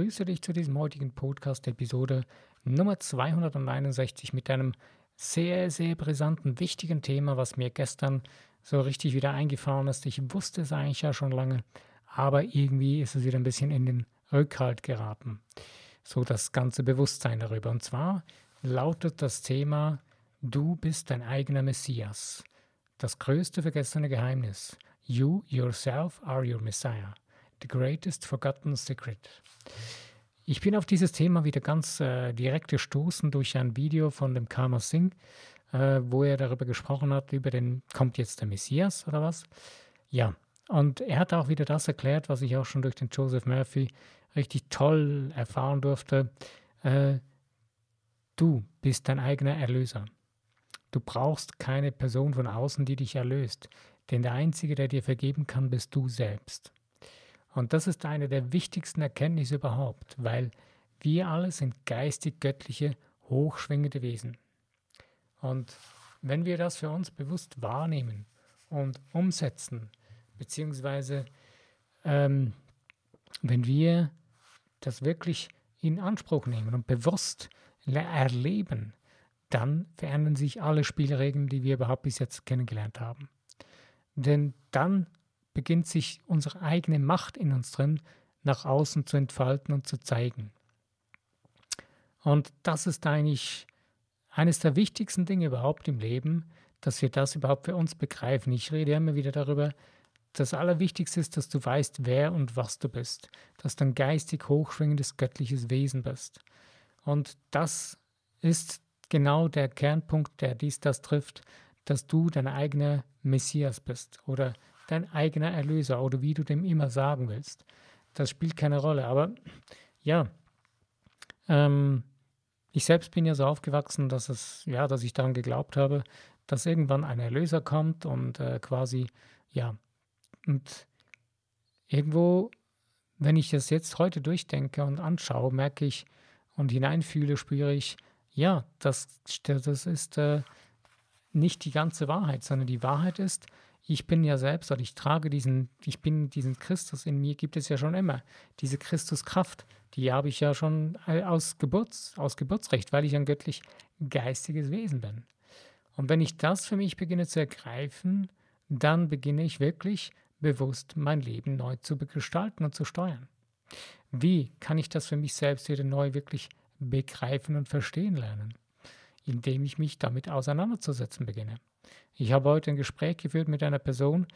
begrüße dich zu diesem heutigen Podcast-Episode Nummer 261 mit einem sehr, sehr brisanten, wichtigen Thema, was mir gestern so richtig wieder eingefahren ist. Ich wusste es eigentlich ja schon lange, aber irgendwie ist es wieder ein bisschen in den Rückhalt geraten. So das ganze Bewusstsein darüber. Und zwar lautet das Thema, du bist dein eigener Messias. Das größte vergessene Geheimnis. You yourself are your Messiah. The Greatest Forgotten Secret. Ich bin auf dieses Thema wieder ganz äh, direkt gestoßen durch ein Video von dem Karma Singh, äh, wo er darüber gesprochen hat, über den, kommt jetzt der Messias oder was? Ja, und er hat auch wieder das erklärt, was ich auch schon durch den Joseph Murphy richtig toll erfahren durfte. Äh, du bist dein eigener Erlöser. Du brauchst keine Person von außen, die dich erlöst, denn der Einzige, der dir vergeben kann, bist du selbst. Und das ist eine der wichtigsten Erkenntnisse überhaupt, weil wir alle sind geistig-göttliche, hochschwingende Wesen. Und wenn wir das für uns bewusst wahrnehmen und umsetzen, beziehungsweise ähm, wenn wir das wirklich in Anspruch nehmen und bewusst erleben, dann verändern sich alle Spielregeln, die wir überhaupt bis jetzt kennengelernt haben. Denn dann beginnt sich unsere eigene Macht in uns drin nach außen zu entfalten und zu zeigen. Und das ist eigentlich eines der wichtigsten Dinge überhaupt im Leben, dass wir das überhaupt für uns begreifen. Ich rede immer wieder darüber, das Allerwichtigste ist, dass du weißt, wer und was du bist, dass du ein geistig hochschwingendes göttliches Wesen bist. Und das ist genau der Kernpunkt, der dies das trifft, dass du dein eigener Messias bist oder dein eigener Erlöser oder wie du dem immer sagen willst. Das spielt keine Rolle. Aber ja, ähm, ich selbst bin ja so aufgewachsen, dass es, ja, dass ich daran geglaubt habe, dass irgendwann ein Erlöser kommt und äh, quasi, ja, und irgendwo, wenn ich das jetzt heute durchdenke und anschaue, merke ich und hineinfühle, spüre ich, ja, das, das ist äh, nicht die ganze Wahrheit, sondern die Wahrheit ist, ich bin ja selbst oder ich trage diesen, ich bin diesen Christus in mir, gibt es ja schon immer. Diese Christuskraft, die habe ich ja schon äh, aus, Geburts, aus Geburtsrecht, weil ich ein göttlich geistiges Wesen bin. Und wenn ich das für mich beginne zu ergreifen, dann beginne ich wirklich bewusst mein Leben neu zu gestalten und zu steuern. Wie kann ich das für mich selbst wieder neu wirklich begreifen und verstehen lernen? Indem ich mich damit auseinanderzusetzen beginne. Ich habe heute ein Gespräch geführt mit einer Person,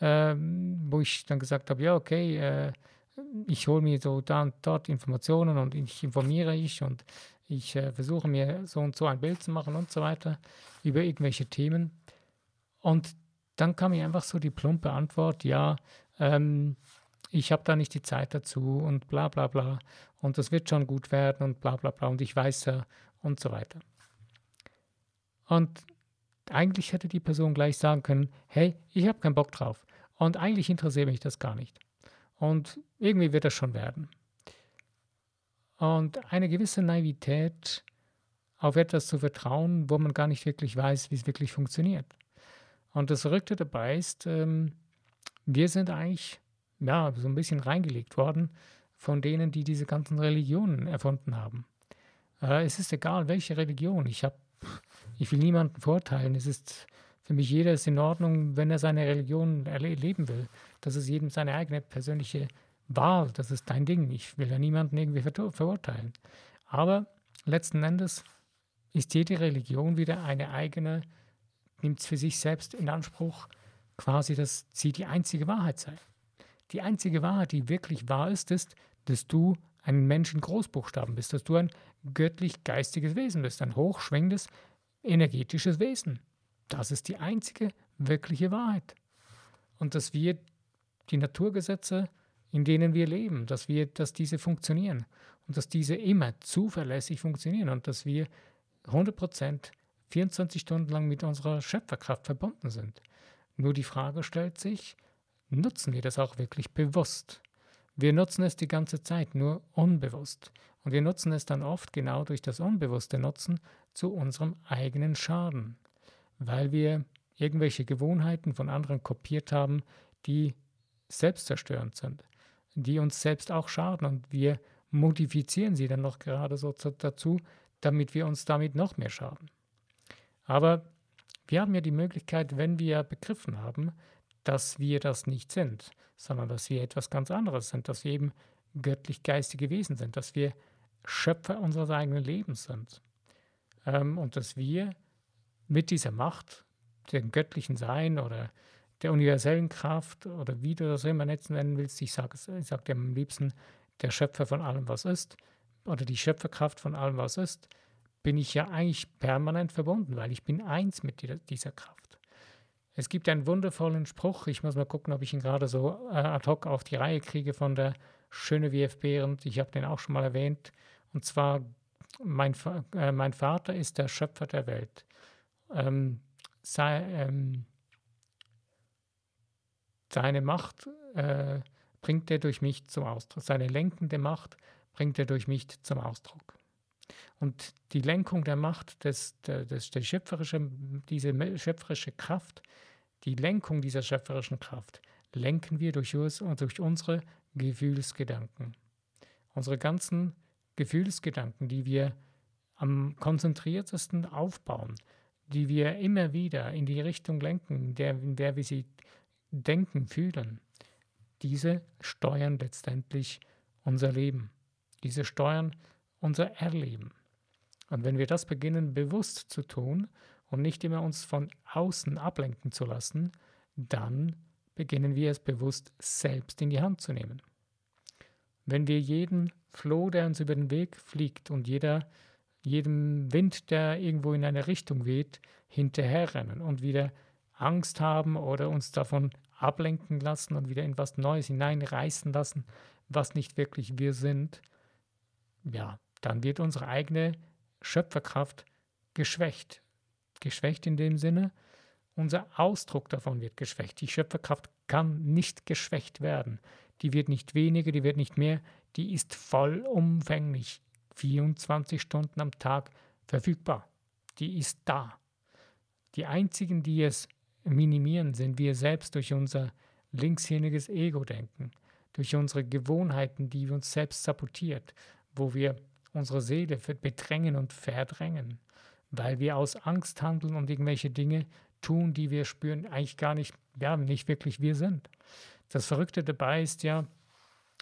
äh, wo ich dann gesagt habe, ja, okay, äh, ich hole mir so da und dort Informationen und ich informiere ich und ich äh, versuche mir so und so ein Bild zu machen und so weiter über irgendwelche Themen. Und dann kam mir einfach so die plumpe Antwort, ja, ähm, ich habe da nicht die Zeit dazu und bla bla bla und das wird schon gut werden und bla bla bla und ich weiß ja und so weiter. Und eigentlich hätte die Person gleich sagen können, hey, ich habe keinen Bock drauf. Und eigentlich interessiert mich das gar nicht. Und irgendwie wird das schon werden. Und eine gewisse Naivität auf etwas zu vertrauen, wo man gar nicht wirklich weiß, wie es wirklich funktioniert. Und das Verrückte dabei ist, ähm, wir sind eigentlich ja, so ein bisschen reingelegt worden von denen, die diese ganzen Religionen erfunden haben. Äh, es ist egal, welche Religion. Ich habe ich will niemanden vorteilen. Es ist für mich jeder ist in Ordnung, wenn er seine Religion erleben will. Das ist jedem seine eigene persönliche Wahl. Das ist dein Ding. Ich will ja niemanden irgendwie ver verurteilen. Aber letzten Endes ist jede Religion wieder eine eigene, nimmt es für sich selbst in Anspruch, quasi, dass sie die einzige Wahrheit sei. Die einzige Wahrheit, die wirklich wahr ist, ist, dass du ein Mensch in Großbuchstaben bist, dass du ein göttlich-geistiges Wesen bist, ein hochschwingendes, energetisches Wesen. Das ist die einzige wirkliche Wahrheit. Und dass wir die Naturgesetze, in denen wir leben, dass wir, dass diese funktionieren und dass diese immer zuverlässig funktionieren und dass wir 100% 24 Stunden lang mit unserer Schöpferkraft verbunden sind. Nur die Frage stellt sich, nutzen wir das auch wirklich bewusst? Wir nutzen es die ganze Zeit, nur unbewusst. Und wir nutzen es dann oft genau durch das unbewusste Nutzen zu unserem eigenen Schaden, weil wir irgendwelche Gewohnheiten von anderen kopiert haben, die selbstzerstörend sind, die uns selbst auch schaden und wir modifizieren sie dann noch gerade so dazu, damit wir uns damit noch mehr schaden. Aber wir haben ja die Möglichkeit, wenn wir begriffen haben, dass wir das nicht sind, sondern dass wir etwas ganz anderes sind, dass wir eben göttlich-geistige Wesen sind, dass wir Schöpfer unseres eigenen Lebens sind ähm, und dass wir mit dieser Macht, dem göttlichen Sein oder der universellen Kraft oder wie du das immer nennen willst, ich sage ich sag dir am liebsten der Schöpfer von allem, was ist, oder die Schöpferkraft von allem, was ist, bin ich ja eigentlich permanent verbunden, weil ich bin eins mit dieser Kraft. Es gibt einen wundervollen Spruch, ich muss mal gucken, ob ich ihn gerade so äh, ad hoc auf die Reihe kriege von der schöne WF Behrendt, ich habe den auch schon mal erwähnt, und zwar, mein, äh, mein Vater ist der Schöpfer der Welt. Ähm, sei, ähm, seine Macht äh, bringt er durch mich zum Ausdruck. Seine lenkende Macht bringt er durch mich zum Ausdruck. Und die Lenkung der Macht, des, des, der schöpferische, diese schöpferische Kraft, die Lenkung dieser schöpferischen Kraft, lenken wir durch, durch unsere Gefühlsgedanken. Unsere ganzen Gefühlsgedanken, die wir am konzentriertesten aufbauen, die wir immer wieder in die Richtung lenken, der, in der wir sie denken, fühlen, diese steuern letztendlich unser Leben. Diese steuern unser Erleben. Und wenn wir das beginnen bewusst zu tun und nicht immer uns von außen ablenken zu lassen, dann beginnen wir es bewusst selbst in die Hand zu nehmen. Wenn wir jeden Floh, der uns über den Weg fliegt und jeder, jedem Wind, der irgendwo in eine Richtung weht, hinterherrennen und wieder Angst haben oder uns davon ablenken lassen und wieder in was Neues hineinreißen lassen, was nicht wirklich wir sind, ja, dann wird unsere eigene Schöpferkraft geschwächt. Geschwächt in dem Sinne, unser Ausdruck davon wird geschwächt. Die Schöpferkraft kann nicht geschwächt werden. Die wird nicht weniger, die wird nicht mehr, die ist vollumfänglich 24 Stunden am Tag verfügbar. Die ist da. Die einzigen, die es minimieren, sind wir selbst durch unser linkshirniges Ego-Denken, durch unsere Gewohnheiten, die uns selbst sabotiert, wo wir unsere Seele bedrängen und verdrängen, weil wir aus Angst handeln und irgendwelche Dinge tun, die wir spüren, eigentlich gar nicht, ja, nicht wirklich wir sind. Das Verrückte dabei ist ja,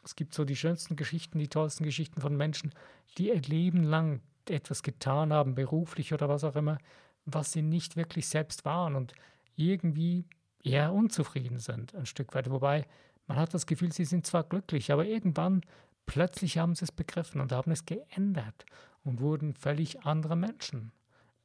es gibt so die schönsten Geschichten, die tollsten Geschichten von Menschen, die ihr Leben lang etwas getan haben, beruflich oder was auch immer, was sie nicht wirklich selbst waren und irgendwie eher unzufrieden sind, ein Stück weit. Wobei man hat das Gefühl, sie sind zwar glücklich, aber irgendwann plötzlich haben sie es begriffen und haben es geändert und wurden völlig andere Menschen.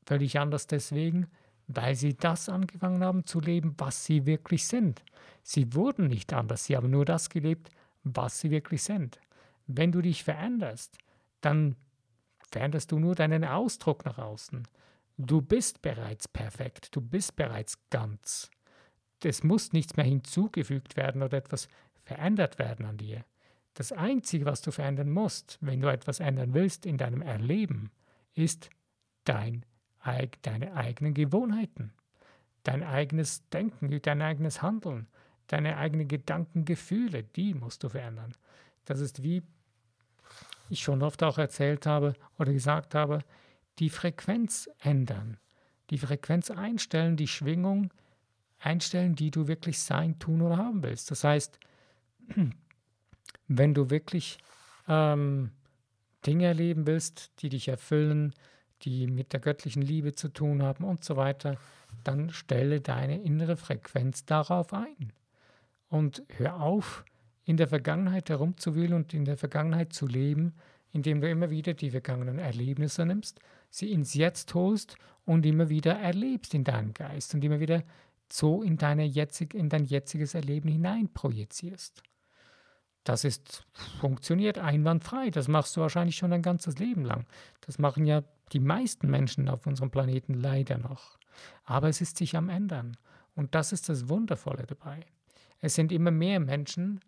Völlig anders deswegen, weil sie das angefangen haben zu leben, was sie wirklich sind. Sie wurden nicht anders, sie haben nur das gelebt, was sie wirklich sind. Wenn du dich veränderst, dann veränderst du nur deinen Ausdruck nach außen. Du bist bereits perfekt, du bist bereits ganz. Es muss nichts mehr hinzugefügt werden oder etwas verändert werden an dir. Das Einzige, was du verändern musst, wenn du etwas ändern willst in deinem Erleben, ist dein, deine eigenen Gewohnheiten, dein eigenes Denken, dein eigenes Handeln, deine eigenen Gedanken, Gefühle, die musst du verändern. Das ist wie ich schon oft auch erzählt habe oder gesagt habe, die Frequenz ändern, die Frequenz einstellen, die Schwingung einstellen, die du wirklich sein, tun oder haben willst. Das heißt, wenn du wirklich ähm, Dinge erleben willst, die dich erfüllen, die mit der göttlichen Liebe zu tun haben und so weiter, dann stelle deine innere Frequenz darauf ein. Und hör auf, in der Vergangenheit herumzuwühlen und in der Vergangenheit zu leben, indem du immer wieder die vergangenen Erlebnisse nimmst, sie ins Jetzt holst und immer wieder erlebst in deinem Geist und immer wieder so in, deine jetzig, in dein jetziges Erleben hinein projizierst. Das ist, funktioniert einwandfrei. Das machst du wahrscheinlich schon dein ganzes Leben lang. Das machen ja die meisten Menschen auf unserem Planeten leider noch. Aber es ist sich am Ändern. Und das ist das Wundervolle dabei. Es sind immer mehr Menschen,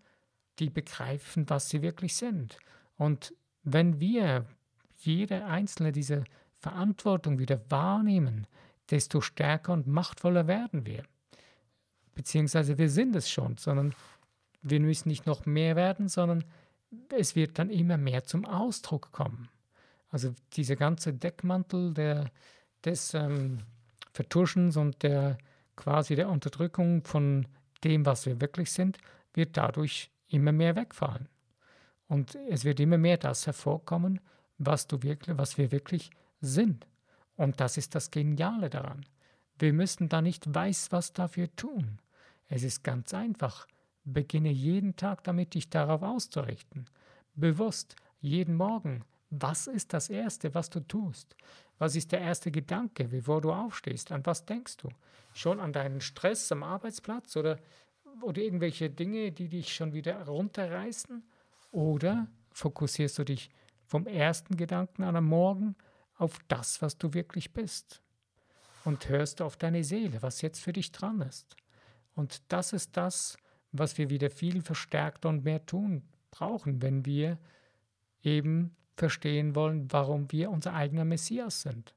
die begreifen, was sie wirklich sind. Und wenn wir jede einzelne diese Verantwortung wieder wahrnehmen, desto stärker und machtvoller werden wir. Beziehungsweise wir sind es schon, sondern wir müssen nicht noch mehr werden, sondern es wird dann immer mehr zum Ausdruck kommen. Also dieser ganze Deckmantel der, des ähm, Vertuschens und der quasi der Unterdrückung von dem, was wir wirklich sind, wird dadurch immer mehr wegfallen. Und es wird immer mehr das hervorkommen, was, du wirklich, was wir wirklich sind. Und das ist das Geniale daran. Wir müssen da nicht weiß was dafür tun. Es ist ganz einfach. Beginne jeden Tag damit, dich darauf auszurichten. Bewusst, jeden Morgen. Was ist das Erste, was du tust? Was ist der erste Gedanke, bevor du aufstehst? An was denkst du? Schon an deinen Stress am Arbeitsplatz oder, oder irgendwelche Dinge, die dich schon wieder runterreißen? Oder fokussierst du dich vom ersten Gedanken an am Morgen auf das, was du wirklich bist? Und hörst auf deine Seele, was jetzt für dich dran ist? Und das ist das, was wir wieder viel verstärkter und mehr tun brauchen, wenn wir eben verstehen wollen, warum wir unser eigener Messias sind.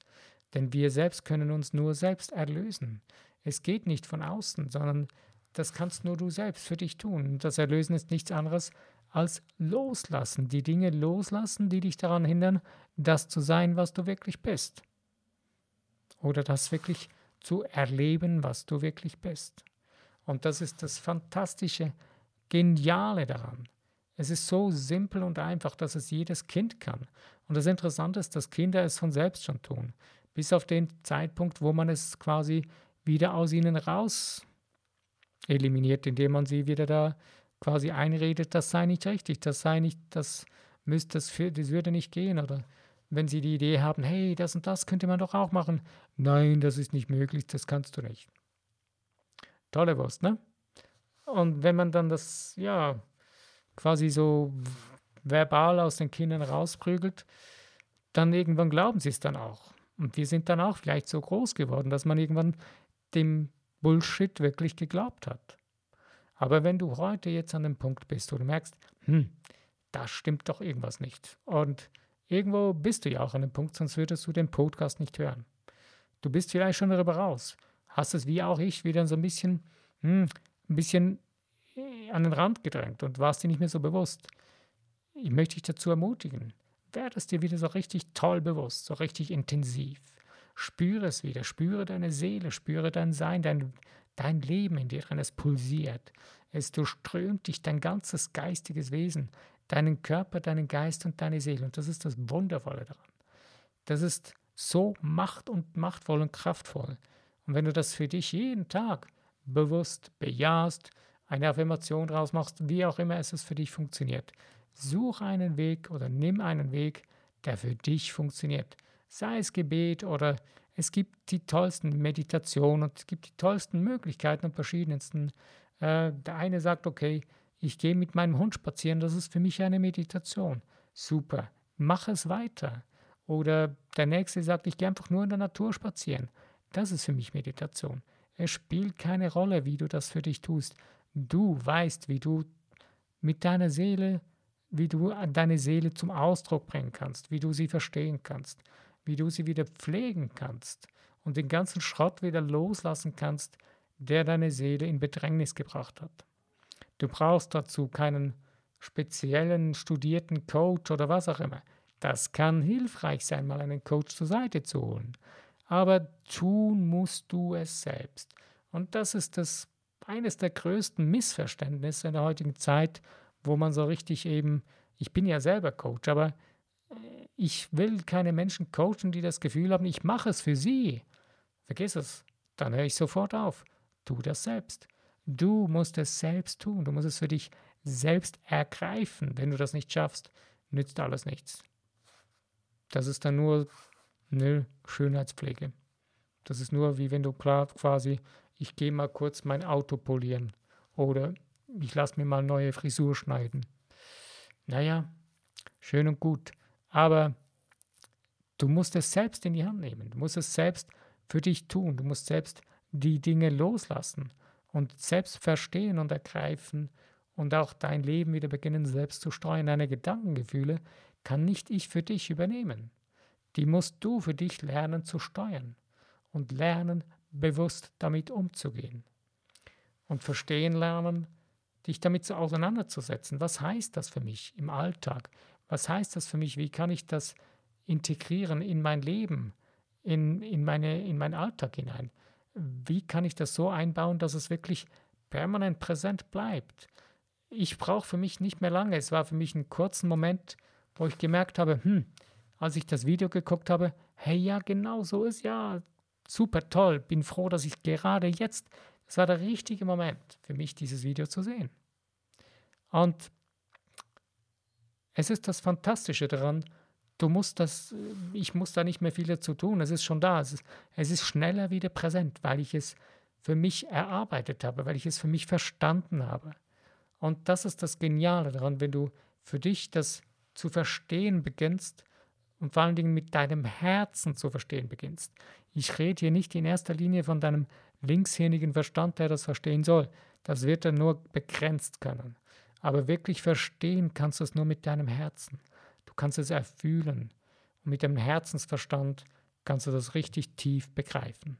Denn wir selbst können uns nur selbst erlösen. Es geht nicht von außen, sondern das kannst nur du selbst für dich tun. Das Erlösen ist nichts anderes als loslassen, die Dinge loslassen, die dich daran hindern, das zu sein, was du wirklich bist. Oder das wirklich zu erleben, was du wirklich bist. Und das ist das Fantastische, Geniale daran. Es ist so simpel und einfach, dass es jedes Kind kann. Und das Interessante ist, dass Kinder es von selbst schon tun. Bis auf den Zeitpunkt, wo man es quasi wieder aus ihnen raus eliminiert, indem man sie wieder da quasi einredet, das sei nicht richtig, das sei nicht, das müsste, das, das würde nicht gehen. Oder wenn sie die Idee haben, hey, das und das könnte man doch auch machen. Nein, das ist nicht möglich, das kannst du nicht. Tolle Wurst, ne? Und wenn man dann das, ja, quasi so verbal aus den Kindern rausprügelt, dann irgendwann glauben sie es dann auch. Und wir sind dann auch vielleicht so groß geworden, dass man irgendwann dem Bullshit wirklich geglaubt hat. Aber wenn du heute jetzt an dem Punkt bist, wo du merkst, hm, da stimmt doch irgendwas nicht. Und irgendwo bist du ja auch an dem Punkt, sonst würdest du den Podcast nicht hören. Du bist vielleicht schon darüber raus hast es wie auch ich wieder so ein bisschen, hm, ein bisschen an den Rand gedrängt und warst dir nicht mehr so bewusst. Ich möchte dich dazu ermutigen, werde es dir wieder so richtig toll bewusst, so richtig intensiv. Spüre es wieder, spüre deine Seele, spüre dein Sein, dein, dein Leben in dir drin, es pulsiert. Es durchströmt dich, dein ganzes geistiges Wesen, deinen Körper, deinen Geist und deine Seele. Und das ist das Wundervolle daran. Das ist so macht und machtvoll und kraftvoll. Und wenn du das für dich jeden Tag bewusst bejahst, eine Affirmation draus machst, wie auch immer es für dich funktioniert, such einen Weg oder nimm einen Weg, der für dich funktioniert. Sei es Gebet oder es gibt die tollsten Meditationen und es gibt die tollsten Möglichkeiten und verschiedensten. Äh, der eine sagt, okay, ich gehe mit meinem Hund spazieren, das ist für mich eine Meditation. Super, mach es weiter. Oder der nächste sagt, ich gehe einfach nur in der Natur spazieren. Das ist für mich Meditation. Es spielt keine Rolle, wie du das für dich tust. Du weißt, wie du mit deiner Seele, wie du deine Seele zum Ausdruck bringen kannst, wie du sie verstehen kannst, wie du sie wieder pflegen kannst und den ganzen Schrott wieder loslassen kannst, der deine Seele in Bedrängnis gebracht hat. Du brauchst dazu keinen speziellen studierten Coach oder was auch immer. Das kann hilfreich sein, mal einen Coach zur Seite zu holen aber tun musst du es selbst. Und das ist das eines der größten Missverständnisse in der heutigen Zeit, wo man so richtig eben, ich bin ja selber Coach, aber äh, ich will keine Menschen coachen, die das Gefühl haben, ich mache es für sie. Vergiss es, dann höre ich sofort auf. Tu das selbst. Du musst es selbst tun. Du musst es für dich selbst ergreifen. Wenn du das nicht schaffst, nützt alles nichts. Das ist dann nur Nö, Schönheitspflege. Das ist nur wie wenn du quasi, ich gehe mal kurz mein Auto polieren oder ich lasse mir mal neue Frisur schneiden. Naja, schön und gut. Aber du musst es selbst in die Hand nehmen. Du musst es selbst für dich tun. Du musst selbst die Dinge loslassen und selbst verstehen und ergreifen und auch dein Leben wieder beginnen selbst zu steuern. Deine Gedankengefühle kann nicht ich für dich übernehmen die musst du für dich lernen zu steuern und lernen, bewusst damit umzugehen. Und verstehen lernen, dich damit so auseinanderzusetzen. Was heißt das für mich im Alltag? Was heißt das für mich? Wie kann ich das integrieren in mein Leben, in, in, meine, in meinen Alltag hinein? Wie kann ich das so einbauen, dass es wirklich permanent präsent bleibt? Ich brauche für mich nicht mehr lange. Es war für mich ein kurzen Moment, wo ich gemerkt habe, hm, als ich das Video geguckt habe, hey, ja, genau so ist ja super toll. Bin froh, dass ich gerade jetzt, es war der richtige Moment für mich, dieses Video zu sehen. Und es ist das Fantastische daran, du musst das, ich muss da nicht mehr viel dazu tun, es ist schon da, es ist, es ist schneller wieder präsent, weil ich es für mich erarbeitet habe, weil ich es für mich verstanden habe. Und das ist das Geniale daran, wenn du für dich das zu verstehen beginnst und vor allen Dingen mit deinem Herzen zu verstehen beginnst. Ich rede hier nicht in erster Linie von deinem linkshirnigen Verstand, der das verstehen soll. Das wird er nur begrenzt können. Aber wirklich verstehen kannst du es nur mit deinem Herzen. Du kannst es erfühlen. Und mit dem Herzensverstand kannst du das richtig tief begreifen.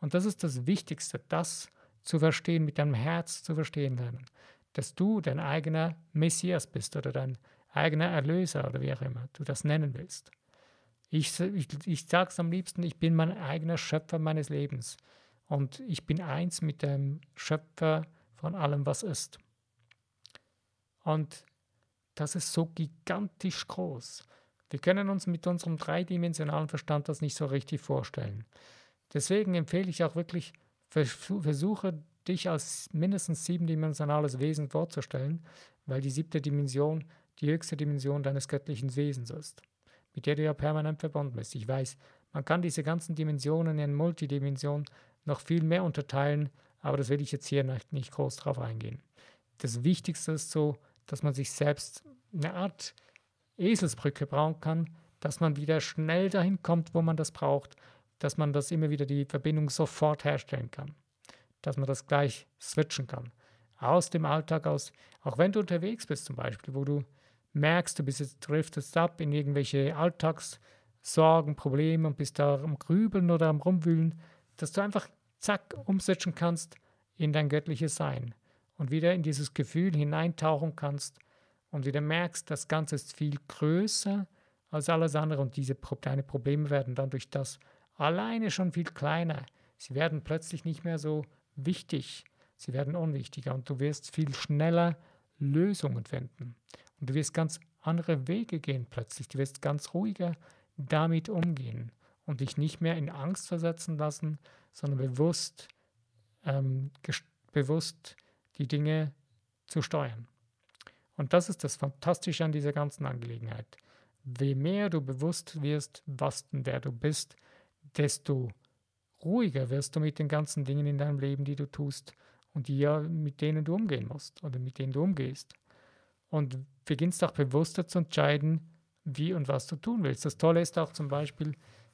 Und das ist das Wichtigste, das zu verstehen, mit deinem Herz zu verstehen lernen. Dass du dein eigener Messias bist oder dein eigener Erlöser oder wie auch immer du das nennen willst. Ich, ich, ich sage es am liebsten, ich bin mein eigener Schöpfer meines Lebens. Und ich bin eins mit dem Schöpfer von allem, was ist. Und das ist so gigantisch groß. Wir können uns mit unserem dreidimensionalen Verstand das nicht so richtig vorstellen. Deswegen empfehle ich auch wirklich, versuche dich als mindestens siebendimensionales Wesen vorzustellen, weil die siebte Dimension die höchste Dimension deines göttlichen Wesens ist, mit der du ja permanent verbunden bist. Ich weiß, man kann diese ganzen Dimensionen in Multidimensionen noch viel mehr unterteilen, aber das will ich jetzt hier nicht, groß drauf eingehen. Das Wichtigste ist so, dass man sich selbst eine Art Eselsbrücke bauen kann, dass man wieder schnell dahin kommt, wo man das braucht, dass man das immer wieder die Verbindung sofort herstellen kann, dass man das gleich switchen kann. Aus dem Alltag aus, auch wenn du unterwegs bist zum Beispiel, wo du merkst, du bist jetzt driftest ab in irgendwelche Alltagssorgen, Probleme und bist da am Grübeln oder am Rumwühlen, dass du einfach zack umsetzen kannst in dein göttliches Sein und wieder in dieses Gefühl hineintauchen kannst und wieder merkst, das Ganze ist viel größer als alles andere und diese deine Probleme werden dann durch das alleine schon viel kleiner. Sie werden plötzlich nicht mehr so wichtig, sie werden unwichtiger und du wirst viel schneller Lösungen finden. Und du wirst ganz andere Wege gehen plötzlich. Du wirst ganz ruhiger damit umgehen und dich nicht mehr in Angst versetzen lassen, sondern bewusst, ähm, bewusst die Dinge zu steuern. Und das ist das Fantastische an dieser ganzen Angelegenheit. Je mehr du bewusst wirst, was und wer du bist, desto ruhiger wirst du mit den ganzen Dingen in deinem Leben, die du tust und die ja, mit denen du umgehen musst oder mit denen du umgehst. Und beginnst auch bewusster zu entscheiden, wie und was du tun willst. Das Tolle ist auch zum Beispiel,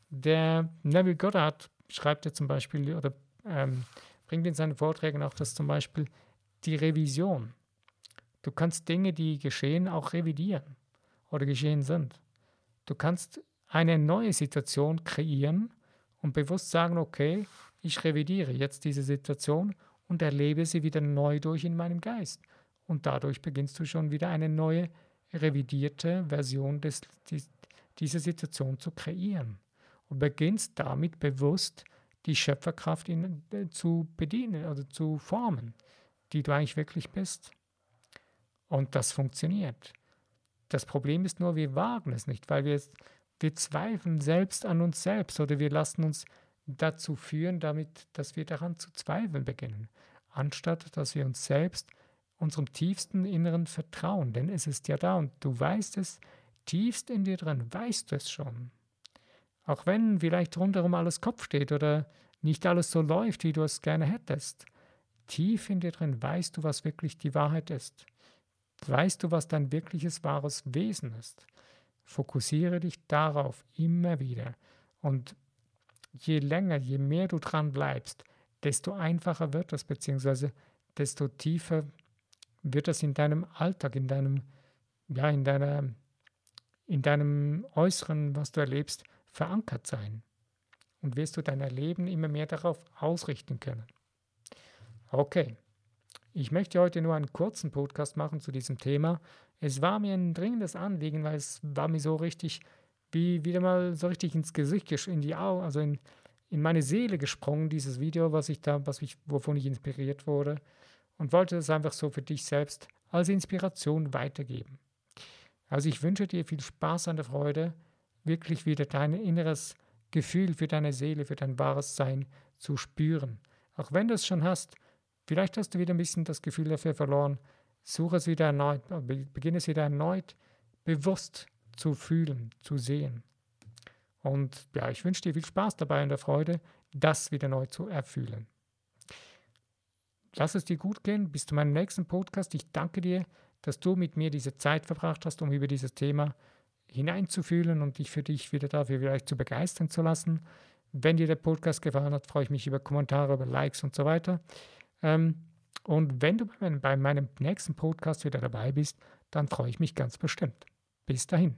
der Neville Goddard schreibt ja zum Beispiel oder ähm, bringt in seinen Vorträgen auch das zum Beispiel die Revision. Du kannst Dinge, die geschehen, auch revidieren oder geschehen sind. Du kannst eine neue Situation kreieren und bewusst sagen, okay, ich revidiere jetzt diese Situation und erlebe sie wieder neu durch in meinem Geist. Und dadurch beginnst du schon wieder eine neue, revidierte Version des, die, dieser Situation zu kreieren. Und beginnst damit bewusst die Schöpferkraft in, äh, zu bedienen oder zu formen die du eigentlich wirklich bist. Und das funktioniert. Das Problem ist nur, wir wagen es nicht, weil wir, wir zweifeln selbst an uns selbst oder wir lassen uns dazu führen, damit, dass wir daran zu zweifeln beginnen, anstatt dass wir uns selbst unserem tiefsten Inneren vertrauen. Denn es ist ja da und du weißt es, tiefst in dir drin, weißt du es schon. Auch wenn vielleicht rundherum alles Kopf steht oder nicht alles so läuft, wie du es gerne hättest tief in dir drin weißt du, was wirklich die Wahrheit ist. Weißt du, was dein wirkliches wahres Wesen ist. Fokussiere dich darauf immer wieder. Und je länger, je mehr du dran bleibst, desto einfacher wird das, beziehungsweise desto tiefer wird das in deinem Alltag, in deinem, ja, in deiner, in deinem Äußeren, was du erlebst, verankert sein. Und wirst du dein Leben immer mehr darauf ausrichten können. Okay, Ich möchte heute nur einen kurzen Podcast machen zu diesem Thema. Es war mir ein dringendes Anliegen, weil es war mir so richtig, wie wieder mal so richtig ins Gesicht, in die Augen, also in, in meine Seele gesprungen, dieses Video, was ich da, was ich, wovon ich inspiriert wurde. Und wollte es einfach so für dich selbst als Inspiration weitergeben. Also ich wünsche dir viel Spaß an der Freude, wirklich wieder dein inneres Gefühl für deine Seele, für dein wahres Sein zu spüren. Auch wenn du es schon hast, Vielleicht hast du wieder ein bisschen das Gefühl dafür verloren. Suche es wieder erneut, beginne es wieder erneut bewusst zu fühlen, zu sehen. Und ja, ich wünsche dir viel Spaß dabei und der Freude, das wieder neu zu erfühlen. Lass es dir gut gehen. Bis zu meinem nächsten Podcast. Ich danke dir, dass du mit mir diese Zeit verbracht hast, um über dieses Thema hineinzufühlen und dich für dich wieder dafür vielleicht zu begeistern zu lassen. Wenn dir der Podcast gefallen hat, freue ich mich über Kommentare, über Likes und so weiter. Ähm, und wenn du bei meinem nächsten Podcast wieder dabei bist, dann freue ich mich ganz bestimmt. Bis dahin.